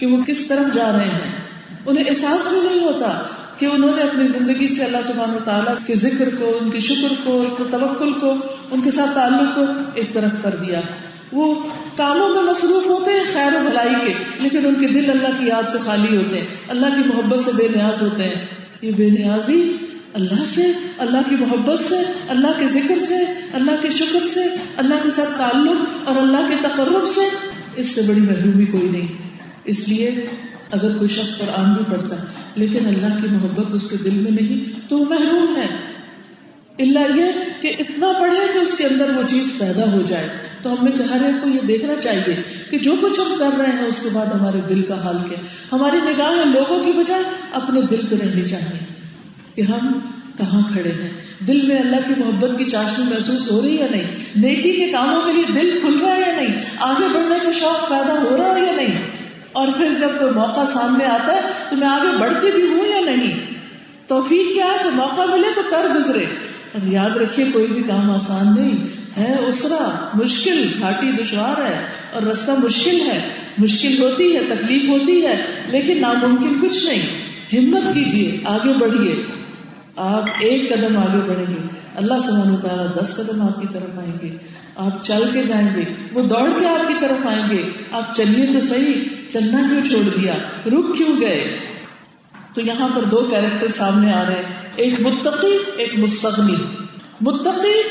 کہ وہ کس طرف جا رہے ہیں۔ انہیں احساس بھی نہیں ہوتا کہ انہوں نے اپنی زندگی سے اللہ سبحان و تعالیٰ کے ذکر کو، ان کے شکر کو، ان کے توکل کو، ان کے ساتھ تعلق کو ایک طرف کر دیا۔ وہ کاموں میں مصروف ہوتے ہیں، خیر و بھلائی کے، لیکن ان کے دل اللہ کی یاد سے خالی ہوتے ہیں، اللہ کی محبت سے بے نیاز ہوتے ہیں۔ یہ بے نیازی اللہ سے، اللہ کی محبت سے، اللہ کے ذکر سے، اللہ کے شکر سے، اللہ کے ساتھ تعلق اور اللہ کے تقرب سے۔ اس سے بڑی محرومی کوئی نہیں۔ اس لیے اگر کوئی شخص پر آن بھی پڑتا ہے، لیکن اللہ کی محبت اس کے دل میں نہیں، تو وہ محروم ہے۔ اللہ یہ کہ اتنا پڑھے کہ اس کے اندر وہ چیز پیدا ہو جائے۔ تو ہم میں سے ہر ایک کو یہ دیکھنا چاہیے کہ جو کچھ ہم کر رہے ہیں اس کے بعد ہمارے دل کا حال کیا ہماری نگاہیں لوگوں کی بجائے اپنے دل پہ رہنی چاہیے کہ ہم کہاں کھڑے ہیں۔ دل میں اللہ کی محبت کی چاشنی محسوس ہو رہی ہے نہیں؟ نیکی کے کاموں کے لیے دل کھل رہا ہے یا نہیں؟ آگے بڑھنے کا شوق پیدا ہو رہا ہے یا نہیں؟ اور پھر جب کوئی موقع سامنے آتا ہے تو میں آگے بڑھتی بھی ہوں یا نہیں؟ توفیق کیا ہے کہ موقع ملے تو کر گزرے۔ اور یاد رکھیے کوئی بھی کام آسان نہیں۔ ہے اسرا مشکل، گھاٹی دشوار ہے اور رستہ مشکل ہے۔ مشکل ہوتی ہے، تکلیف ہوتی ہے، لیکن ناممکن کچھ نہیں۔ ہمت کیجیے آگے بڑھیے آپ ایک قدم آگے بڑھیں گے۔ اللہ سبحانہ تعالیٰ دس قدم آپ کی طرف آئیں گے۔ آپ چل کے جائیں گے۔ وہ دوڑ کے آپ کی طرف آئیں گے۔ آپ چلیے تو صحیح، چلنا کیوں چھوڑ دیا؟ رک کیوں گئے؟ تو یہاں پر دو کیریکٹر سامنے آ رہے ہیں۔ ایک متقی، ایک مستغنی۔ متقی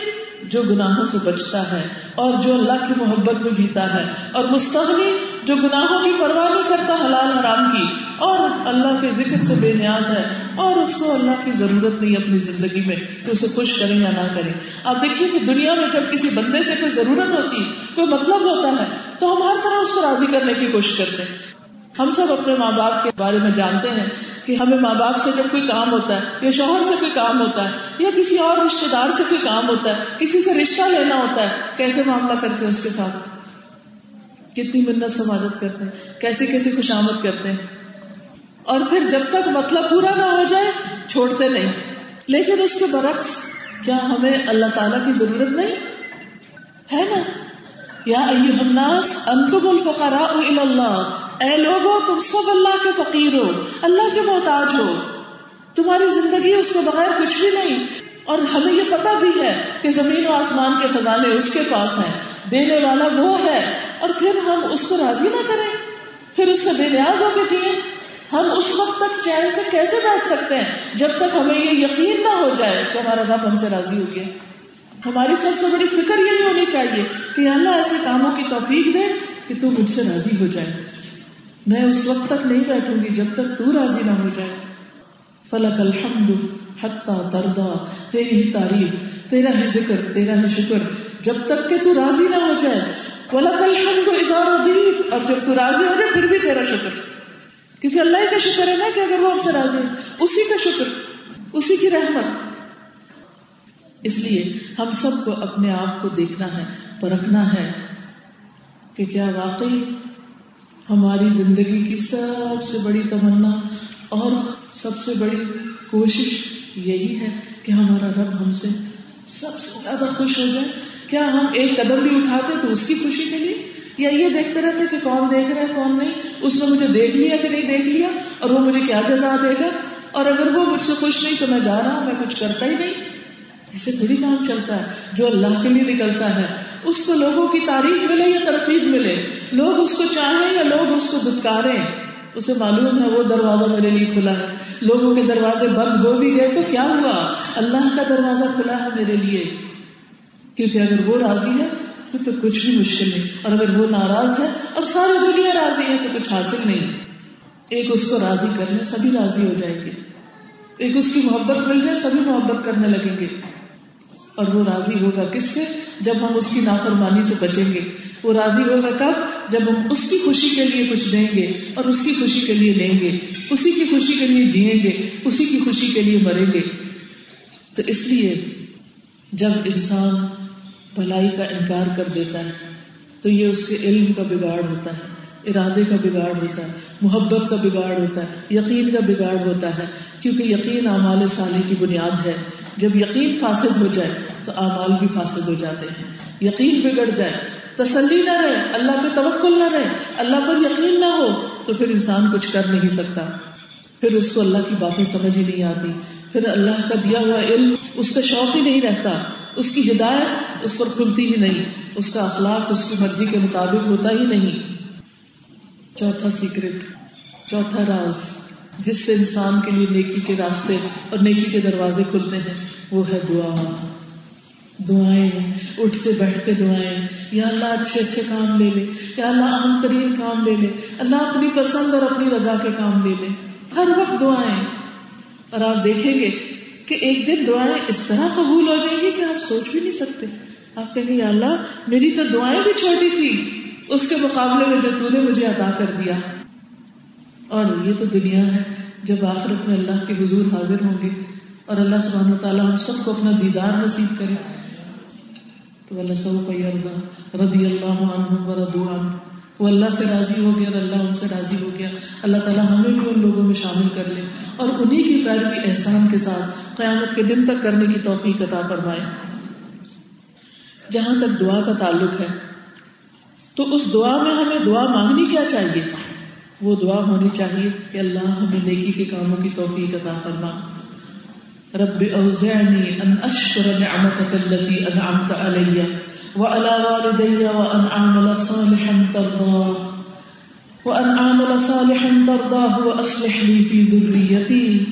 جو گناہوں سے بچتا ہے اور جو اللہ کی محبت میں جیتا ہے اور مستغنی جو گناہوں کی پرواہ نہیں کرتا حلال حرام کی اور اللہ کے ذکر سے بے نیاز ہے اور اس کو اللہ کی ضرورت نہیں اپنی زندگی میں کہ اسے خوش کریں یا نہ کریں۔ آپ دیکھیے کہ دنیا میں جب کسی بندے سے کوئی ضرورت ہوتی، کوئی مطلب ہوتا ہے، تو ہم ہر طرح اس کو راضی کرنے کی کوشش کرتے ہیں۔ ہم سب اپنے ماں باپ کے بارے میں جانتے ہیں کہ ہمیں ماں باپ سے جب کوئی کام ہوتا ہے یا شوہر سے کوئی کام ہوتا ہے یا کسی اور رشتے دار سے کوئی کام ہوتا ہے، کسی سے رشتہ لینا ہوتا ہے، کیسے معاملہ کرتے ہیں اس کے ساتھ؟ کتنی منت سے مدد کرتے ہیں، کیسے کیسے خوش آمد کرتے ہیں۔ اور پھر جب تک مطلب پورا نہ ہو جائے، چھوڑتے نہیں۔ لیکن اس کے برعکس، کیا ہمیں اللہ تعالی کی ضرورت نہیں؟ ہے نا؟ یا الناس انتم الفقراء الى اللہ۔ اے لوگو، تم سب اللہ کے فقیر ہو، اللہ کے محتاج ہو۔ تمہاری زندگی اس کے بغیر کچھ بھی نہیں، اور ہمیں یہ پتا بھی ہے کہ زمین و آسمان کے خزانے اس کے پاس ہیں۔ دینے والا وہ ہے، اور پھر ہم اس کو راضی نہ کریں۔ پھر اس کا بے نیاز ہو کے جیے ہم اس وقت تک چین سے کیسے بیٹھ سکتے ہیں، جب تک ہمیں یہ یقین نہ ہو جائے کہ ہمارا رب ہم سے راضی ہو گیا۔ ہماری سب سے بڑی فکر یہی ہونی چاہیے کہ اللہ ایسے کاموں کی توفیق دے کہ تو مجھ سے راضی ہو جائے۔ میں اس وقت تک نہیں بیٹھوں گی جب تک تو راضی نہ ہو جائے۔ فلک الحمد حتہ دردا تیری ہی تعریف، تیرا ہی ذکر، تیرا ہی شکر۔ جب تک کہ تو راضی نہ ہو جائے۔ فلک الحمد اظہار ادیت اور جب تو راضی ہو جائے، پھر بھی تیرا شکر۔ کیونکہ اللہ کا شکر ہے نا کہ اگر وہ ہم سے راضی ہے اسی کا شکر، اسی کی رحمت۔ اس لیے ہم سب کو اپنے آپ کو دیکھنا ہے، پرکھنا ہے کہ کیا واقعی ہماری زندگی کی سب سے بڑی تمنا اور سب سے بڑی کوشش یہی ہے کہ ہمارا رب ہم سے سب سے زیادہ خوش ہو جائے۔ کیا ہم ایک قدم بھی اٹھاتے تو اس کی خوشی کے لیے؟ یا یہ دیکھتے رہتے کہ کون دیکھ رہا ہے، کون نہیں؟ اس نے مجھے دیکھ لیا کہ نہیں دیکھ لیا اور وہ مجھے کیا جزا دے گا؟ اور اگر وہ مجھ سے خوش نہیں تو میں جا رہا ہوں، میں کچھ کرتا ہی نہیں۔ ایسے تھوڑی کام چلتا ہے جو اللہ کے لیے نکلتا ہے۔ اس کو لوگوں کی تعریف ملے یا ترتیب ملے؟ لوگ اس کو چاہیں یا لوگ اس کو دتکارے اسے معلوم ہے وہ دروازہ میرے لیے کھلا ہے۔ لوگوں کے دروازے بند ہو بھی گئے تو کیا ہوا؟ اللہ کا دروازہ کھلا ہے میرے لیے۔ کیونکہ اگر وہ راضی ہے پھر تو کچھ بھی مشکل نہیں۔ اور اگر وہ ناراض ہے اور ساری دنیا راضی ہے، تو کچھ حاصل نہیں۔ ایک اس کو راضی کرنے سبھی راضی ہو جائیں گے۔ ایک اس کی محبت مل جائے، سبھی محبت کرنے لگیں گے۔ اور وہ راضی ہوگا کس سے؟ جب ہم اس کی نافرمانی سے بچیں گے۔ وہ راضی ہوگا کب؟ جب ہم اس کی خوشی کے لیے کچھ دیں گے اور اس کی خوشی کے لیے لیں گے۔ اسی کی خوشی کے لیے جیئیں گے، اسی کی خوشی کے لیے مریں گے۔ تو اس لیے جب انسان بھلائی کا انکار کر دیتا ہے، تو یہ اس کے علم کا بگاڑ ہوتا ہے۔ ارادے کا بگاڑ ہوتا ہے، محبت کا بگاڑ ہوتا ہے، یقین کا بگاڑ ہوتا ہے، کیونکہ یقین اعمال صالح کی بنیاد ہے۔ جب یقین فاسد ہو جائے تو اعمال بھی فاسد ہو جاتے ہیں۔ یقین بگڑ جائے، تسلی نہ رہے، اللہ پہ توکل نہ رہے، اللہ پر یقین نہ ہو، تو پھر انسان کچھ کر نہیں سکتا۔ پھر اس کو اللہ کی باتیں سمجھ ہی نہیں آتی۔ پھر اللہ کا دیا ہوا علم اس کا شوق ہی نہیں رہتا۔ اس کی ہدایت اس پر کھلتی ہی نہیں۔ اس کا اخلاق اس کی مرضی کے مطابق ہوتا ہی نہیں۔ چوتھا سیکرٹ چوتھا راز، جس سے انسان کے لیے نیکی کے راستے اور نیکی کے دروازے کھلتے ہیں، وہ ہے دعا۔ دعائیں، اٹھتے بیٹھتے دعائیں۔ یا اللہ اچھے اچھے کام لے لے، یا اللہ اہم ترین کام لے لے۔ اللہ اپنی پسند اور اپنی رضا کے کام لے لے۔ ہر وقت دعائیں۔ اور آپ دیکھیں گے کہ ایک دن دعائیں اس طرح قبول ہو جائیں گی کہ آپ سوچ بھی نہیں سکتے۔ آپ کہیں گے، یا اللہ، میری تو دعائیں بھی چھوٹی تھی اس کے مقابلے میں جو تو نے مجھے عطا کر دیا۔ اور یہ تو دنیا ہے جب آخرت میں اللہ کے حضور حاضر ہوں گے اور اللہ سبحانہ و تعالیٰ ہم سب کو اپنا دیدار نصیب کرے۔ تو اللہ سب رضی اللہ عنہ ردو عنہ۔ وہ اللہ سے راضی ہو گیا اور اللہ ان سے راضی ہو گیا۔ اللہ تعالیٰ ہمیں بھی ان لوگوں میں شامل کر لے اور انہیں کی پیروی احسان کے ساتھ قیامت کے دن تک کرنے کی توفیق عطا فرمائے۔ جہاں تک دعا کا تعلق ہے تو اس دعا میں ہمیں دعا مانگنی کیا چاہیے؟ وہ دعا ہونی چاہیے کہ اللہ ہمیں نیکی کے کاموں کی توفیق عطا فرما۔ رب اوزعنی ان اشکر نعمتك التي انعمت علي وعلى والدي وان اعمل صالحا ترضاه وان اعمل صالحا ترضاه واصلح لي في ذريتي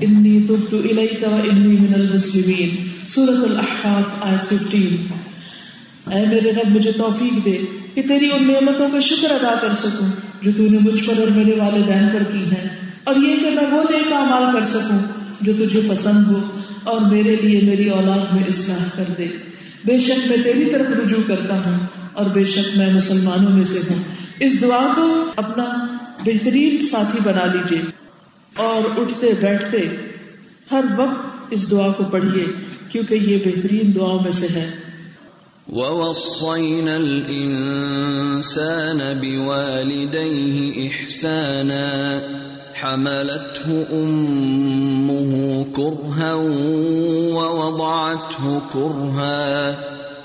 انی تبت الیک و انی من المسلمین۔ سورة الاحقاف، آیت 15 اے میرے رب، مجھے توفیق دے۔ کہ تیری ان نعمتوں کا شکر ادا کر سکوں جو تو نے مجھ پر اور میرے والدین پر کی ہے اور یہ کہ میں وہ نیک اعمال کر سکوں جو تجھے پسند ہو اور میرے لیے میری اولاد میں اصلاح کر دے۔ بے شک میں تیری طرف رجوع کرتا ہوں اور بے شک میں مسلمانوں میں سے ہوں۔ اس دعا کو اپنا بہترین ساتھی بنا لیجیے اور اٹھتے بیٹھتے ہر وقت اس دعا کو پڑھیے کیونکہ یہ بہترین دعاؤں میں سے ہے۔ ووصينا الإنسان بوالديه إحسانا حملته أمه كرها ووضعته كرها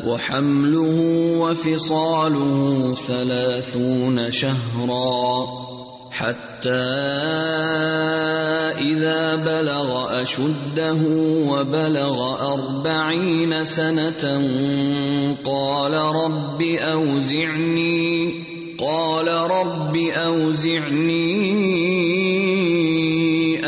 وحمله وفصاله ثلاثون شهرا حتى إذا بلغ أشده وبلغ أربعين سنة قال رب أوزعني قال رب أوزعني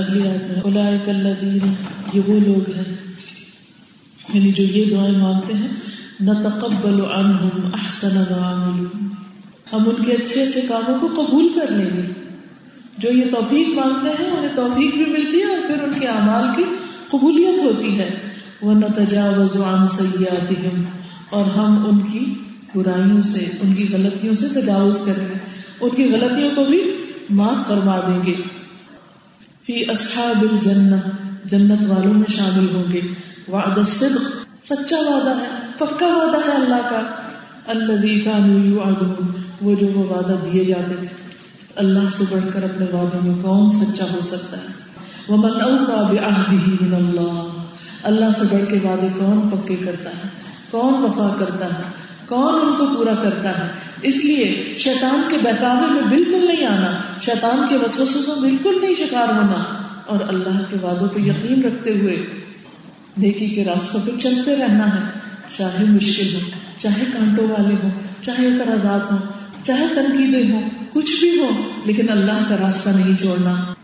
اگلی آیت میں اولئک الذین، یہ وہ لوگ ہیں یعنی جو یہ دعائیں مانگتے ہیں، نتقبل عنہم احسن ما عملوا۔ ہم ان کے اچھے اچھے کاموں کو قبول کر لیں گے۔ جو یہ توفیق مانگتے ہیں، انہیں توفیق بھی ملتی ہے اور پھر ان کے اعمال کی قبولیت ہوتی ہے۔ وہ نتجاوز عن سیئاتہم اور ہم ان کی برائیوں سے، ان کی غلطیوں سے تجاوز کریں گے۔ ان کی غلطیوں کو بھی معاف فرما دیں گے۔ فی اصحاب الجنہ، جنت والوں میں شامل ہوں گے۔ وعد الصدق، سچا وعدہ ہے، پکا وعدہ ہے اللہ کا۔ الذی کانوا یوعدون، وہ جو وہ وعدہ دیے جاتے تھے۔ اللہ سے بڑھ کر اپنے وعدوں میں کون سچا ہو سکتا ہے؟ ومن اوفى بعهده من اللہ۔ اللہ سے بڑھ کے وعدے کون پکے کرتا ہے؟ کون وفا کرتا ہے؟ کون ان کو پورا کرتا ہے؟ اس لیے شیطان کے بہکاوے میں بالکل نہیں آنا، شیطان کے وسوسوں سے بالکل نہیں شکار ہونا۔ اور اللہ کے وعدوں پہ یقین رکھتے ہوئے نیکی کے راستوں پہ چلتے رہنا ہے۔ چاہے مشکل ہو، چاہے کانٹوں والے ہوں، چاہے اعتراضات ہوں، چاہے تنقیدیں ہوں، کچھ بھی ہو، لیکن اللہ کا راستہ نہیں چھوڑنا۔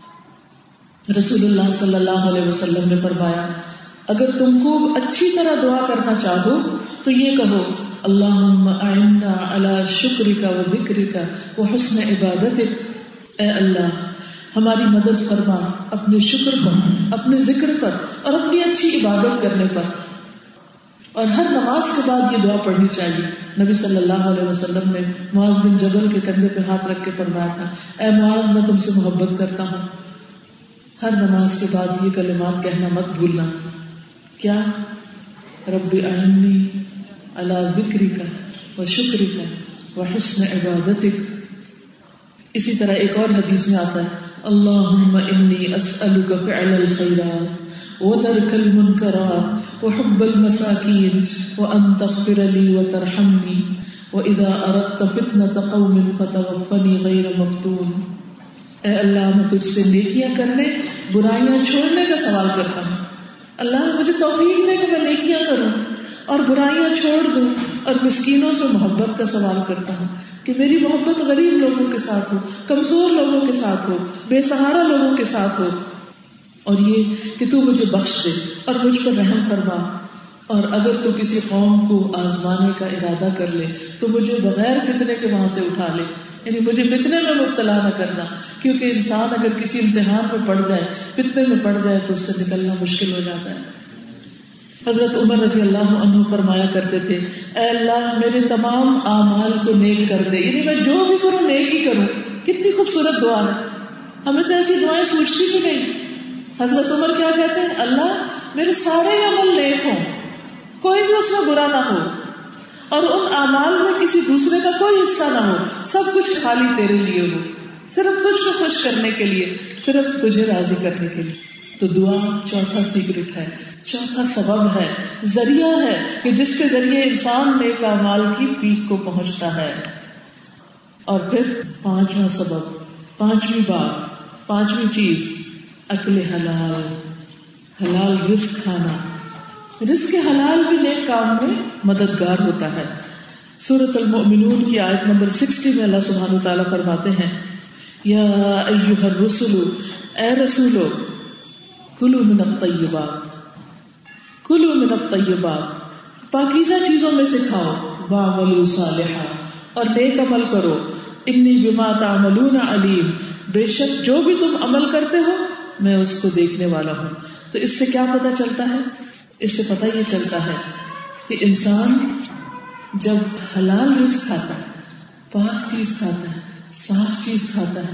رسول اللہ صلی اللہ علیہ وسلم نے فرمایا اگر تم خوب اچھی طرح دعا کرنا چاہو تو یہ کہو اللہ شکری کا و بکری کا وہ حسن عبادت اے اللہ، ہماری مدد فرما، اپنے شکر پر، اپنے ذکر پر اور اپنی اچھی عبادت کرنے پر۔ اور ہر نماز کے بعد یہ دعا پڑھنی چاہیے۔ نبی صلی اللہ علیہ وسلم نے معاذ بن جبل کے کندھے پہ ہاتھ رکھ کے پڑھوایا تھا، اے معاذ، میں تم سے محبت کرتا ہوں۔ ہر نماز کے بعد یہ کلمات کہنا مت بھولنا۔ کیا؟ رب آئنی اللہ بکری کا و شکری کا و حسن عبادت اسی طرح ایک اور حدیث میں آتا ہے اللہ انی اسألک فعل الخیرات و ترک المنکرات و حب المساکین و ان تغفر لی و ترحمنی و اذا اردت فتنة قوم فتوفنی غیر مفتون۔ اے اللہ میں تجھ سے نیکیاں کرنے، برائیاں چھوڑنے کا سوال کرتا ہوں۔ اللہ مجھے توفیق دے کہ میں نیکیاں کروں اور برائیاں چھوڑ دوں اور مسکینوں سے محبت کا سوال کرتا ہوں کہ میری محبت غریب لوگوں کے ساتھ ہو، کمزور لوگوں کے ساتھ ہو، بے سہارا لوگوں کے ساتھ ہو۔ اور یہ کہ تو مجھے بخش دے اور مجھ پر رحم فرما۔ اور اگر تو کسی قوم کو آزمانے کا ارادہ کر لے، تو مجھے بغیر فتنے کے وہاں سے اٹھا لے۔ یعنی مجھے فتنے میں مبتلا نہ کرنا، کیونکہ انسان اگر کسی امتحان میں پڑ جائے، فتنے میں پڑ جائے تو اس سے نکلنا مشکل ہو جاتا ہے۔ حضرت عمر رضی اللہ عنہ فرمایا کرتے تھے، اے اللہ، میرے تمام اعمال کو نیک کر دے۔ یعنی میں جو بھی کروں، نیک ہی کروں۔ کتنی خوبصورت دعا ہے۔ ہمیں تو ایسی دعائیں سوچتی بھی نہیں۔ حضرت عمر کیا کہتے ہیں؟ اللہ، میرے سارے عمل نیک ہوں۔ کوئی بھی اس میں برا نہ ہو۔ اور ان اعمال میں کسی دوسرے کا کوئی حصہ نہ ہو۔ سب کچھ خالی تیرے لیے ہو۔ صرف تجھ کو خوش کرنے کے لیے، صرف تجھے راضی کرنے کے لیے۔ تو دعا چوتھا سیکرٹ ہے، چوتھا سبب ہے، ذریعہ ہے کہ جس کے ذریعے انسان نیک اعمال کی پیک کو پہنچتا ہے۔ اور پھر پانچواں سبب، پانچویں بات، پانچویں چیز، اکل حلال۔ حلال رزق کھانا۔ رزق حلال بھی نیک کام میں مددگار ہوتا ہے۔ سورت المؤمنون کی آیت نمبر سکسٹی میں اللہ سبحانہ تعالیٰ فرماتے ہیں، یا ایوہ الرسول اے رسولو، کلو من الطیبات۔ کلو من الطیبات۔ پاکیزہ چیزوں میں سے کھاؤ وعملوا صالحا۔ اور نیک عمل کرو۔ انی بما تعملون علیم۔ بے شک جو بھی تم عمل کرتے ہو، میں اس کو دیکھنے والا ہوں۔ تو اس سے کیا پتا چلتا ہے؟ اس سے پتا یہ چلتا ہے کہ انسان جب حلال رزق کھاتا ہے، پاک چیز کھاتا ہے، صاف چیز کھاتا ہے،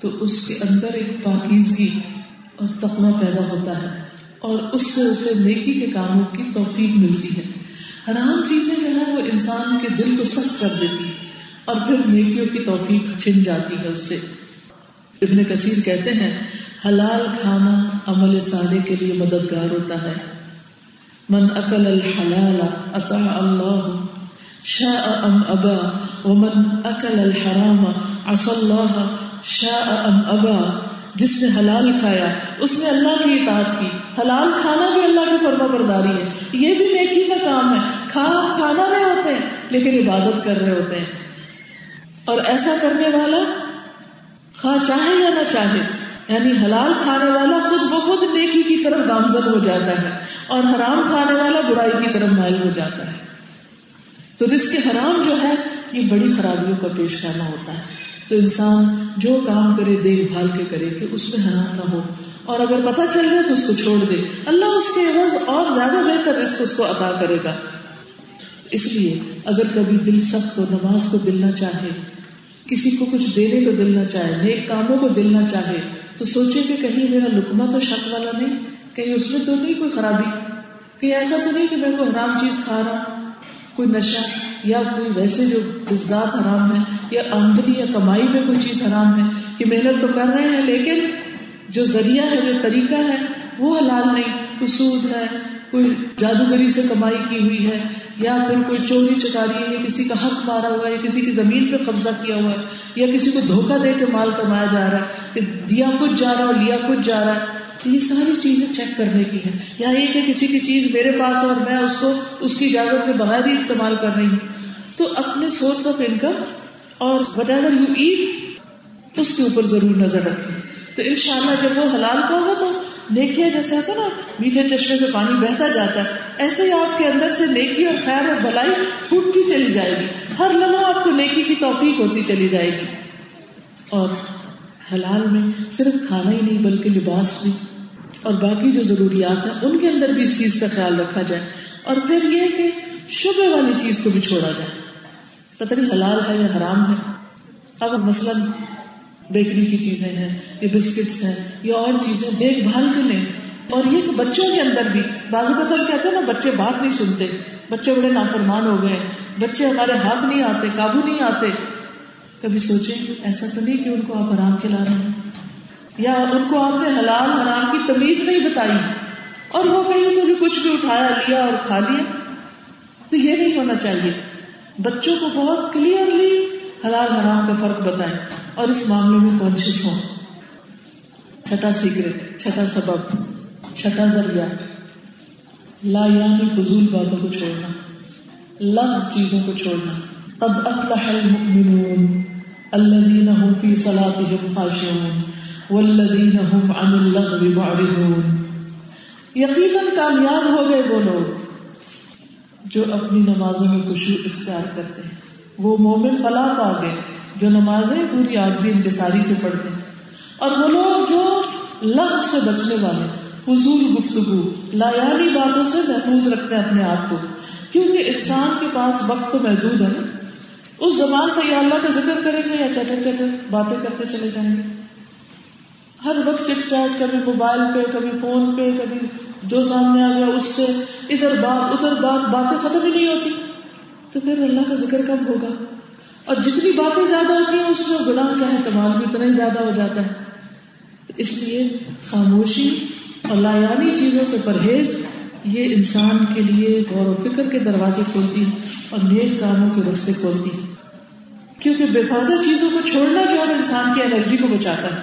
تو اس کے اندر ایک پاکیزگی اور تقوی پیدا ہوتا ہے اور اس سے اسے نیکی کے کاموں کی توفیق ملتی ہے۔ حرام چیزیں جو ہے وہ انسان کے دل کو سخت کر دیتی ہے اور پھر نیکیوں کی توفیق چھن جاتی ہے اس سے۔ ابن کثیر کہتے ہیں، حلال کھانا عمل صالح کے لیے مددگار ہوتا ہے۔ من اکل الحلال اطاع اللہ، شاء ام ابا، ومن اکل الحرام عصى اللہ، شاء ام ابا۔ جس نے حلال کھایا، اس نے اللہ کی اطاعت کی۔ حلال کھانا بھی اللہ کی فرما برداری ہے۔ یہ بھی نیکی کا کام ہے۔ کھا، کھانا نہیں ہوتے ہیں، لیکن عبادت کر رہے ہوتے ہیں۔ اور ایسا کرنے والا کھا چاہے یا نہ چاہے یعنی حلال کھانے والا خود بخود نیکی کی طرف گامزن ہو جاتا ہے اور حرام کھانے والا برائی کی طرف مائل ہو جاتا ہے۔ تو رزق حرام جو ہے، یہ بڑی خرابیوں کا پیش کرنا ہوتا ہے۔ تو انسان جو کام کرے، دیکھ بھال کے کرے کہ اس میں حرام نہ ہو۔ اور اگر پتا چل رہا ہے تو اس کو چھوڑ دے۔ اللہ اس کے عوض اور زیادہ بہتر رزق اس کو عطا کرے گا۔ اس لیے اگر کبھی دل سخت ہو نماز کو دل نہ چاہے، کسی کو کچھ دینے کو دل نہ چاہے، نیک کاموں کو دل نہ چاہے تو سوچے کہ کہیں میرا لکما تو شک والا نہیں، کہیں اس میں تو نہیں کوئی خرابی؟ کہیں ایسا تو نہیں کہ میں کوئی حرام چیز کھا رہا ہوں؟ کوئی نشہ یا کوئی ویسے جو ذات حرام ہے، یا آمدنی یا کمائی میں کوئی چیز حرام ہے کہ محنت تو کر رہے ہیں، لیکن جو ذریعہ ہے، جو طریقہ ہے، وہ حلال نہیں کوئی سود ہے کوئی جادوگری سے کمائی کی ہوئی ہے، یا پھر کوئی چوری چکاری ہے، یا کسی کا حق مارا ہوا ہے، یا کسی کی زمین پہ قبضہ کیا ہوا ہے، یا کسی کو دھوکہ دے کے مال کمایا جا رہا ہے کہ دیا کچھ جا رہا ہے لیا کچھ جا رہا ہے، تو یہ ساری چیزیں چیک کرنے کی ہے یا یہ کہ کسی کی چیز میرے پاس اور میں اس کو، اس کی اجازت کے بغیر ہی استعمال کر رہی ہوں۔ تو اپنے سورس آف انکم اور وٹ ایور یو ایٹ اس کے اوپر ضرور نظر رکھیں۔ تو ان شاء اللہ جب وہ حلال کا ہوگا تو نیکیا جیسے ہوتا نا، میٹھے چشمے سے پانی بہتا جاتا ہے۔ ایسے ہی آپ کے اندر سے نیکی اور خیر اور بلائی پھوٹتی چلی جائے گی۔ ہر لمحہ آپ کو نیکی کی توفیق ہوتی چلی جائے گی۔ اور حلال میں صرف کھانا ہی نہیں، بلکہ لباس بھی۔ اور باقی جو ضروریات ہیں، ان کے اندر بھی اس چیز کا خیال رکھا جائے۔ اور پھر یہ کہ شبے والی چیز کو بھی چھوڑا جائے۔ پتہ نہیں حلال ہے یا حرام ہے۔ اب مثلاً بیکری کی چیزیں ہیں یا بسکٹس ہیں یا اور چیزیں دیکھ بھال کے لیں۔ اور یہ بچوں کے اندر بھی بازو بطل کہتے ہیں نا، بچے بات نہیں سنتے۔ بچے بڑے نافرمان ہو گئے۔ بچے ہمارے ہاتھ نہیں آتے، قابو نہیں آتے۔ کبھی سوچیں ایسا تو نہیں کہ ان کو آپ آرام کھلا رہے ہیں۔ یا ان کو آپ نے حلال حرام کی تمیز نہیں بتائی۔ اور وہ کہیں سے بھی کچھ بھی اٹھایا، لیا اور کھا لیا۔ تو یہ نہیں ہونا چاہیے۔ بچوں کو بہت کلیئرلی حلال حرام کا فرق بتائیں۔ اور اس معاملے میں کانشیس ہوں۔ چھٹا سیکرٹ چھٹا سبب، چھٹا ذریعہ۔ لا یعنی فضول باتوں کو چھوڑنا۔ لغ چیزوں کو چھوڑنا۔ قد افلح المؤمنون۔ الذين هم في صلاتهم خاشعون۔ والذين هم عن اللغو معرضون۔ یقیناً کامیاب ہو گئے وہ لوگ جو اپنی نمازوں میں خوشی اختیار کرتے ہیں۔ وہ مومن فلاح پا گئے، جو نمازیں پوری آگزی انکساری سے پڑھتے ہیں۔ اور وہ لوگ جو لفظ سے بچنے والے فضول گفتگو لایانی باتوں سے محفوظ رکھتے ہیں اپنے آپ کو۔ کیونکہ انسان کے پاس وقت تو محدود ہے اس زبان سے یا اللہ کا ذکر کریں گے یا چٹر چٹر باتیں کرتے چلے جائیں گے۔ ہر وقت چٹ چارج کبھی موبائل پہ، کبھی فون پہ، کبھی جو سامنے آ گیا، اس سے ادھر بات ادھر بات، باتیں ختم ہی نہیں ہوتی۔ تو پھر اللہ کا ذکر کب ہوگا؟ اور جتنی باتیں زیادہ ہوتی ہیں، اس میں گناہ کا احتمال بھی اتنا ہی زیادہ ہو جاتا ہے۔ تو اس لیے خاموشی اور لایانی چیزوں سے پرہیز، یہ انسان کے لیے غور و فکر کے دروازے کھولتی اور نیک کاموں کے رستے کھولتی کیونکہ بے فائدہ چیزوں کو چھوڑنا جو ہے، انسان کی انرجی کو بچاتا ہے۔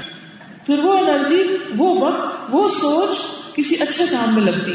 پھر وہ انرجی، وہ وقت، وہ سوچ کسی اچھے کام میں لگتی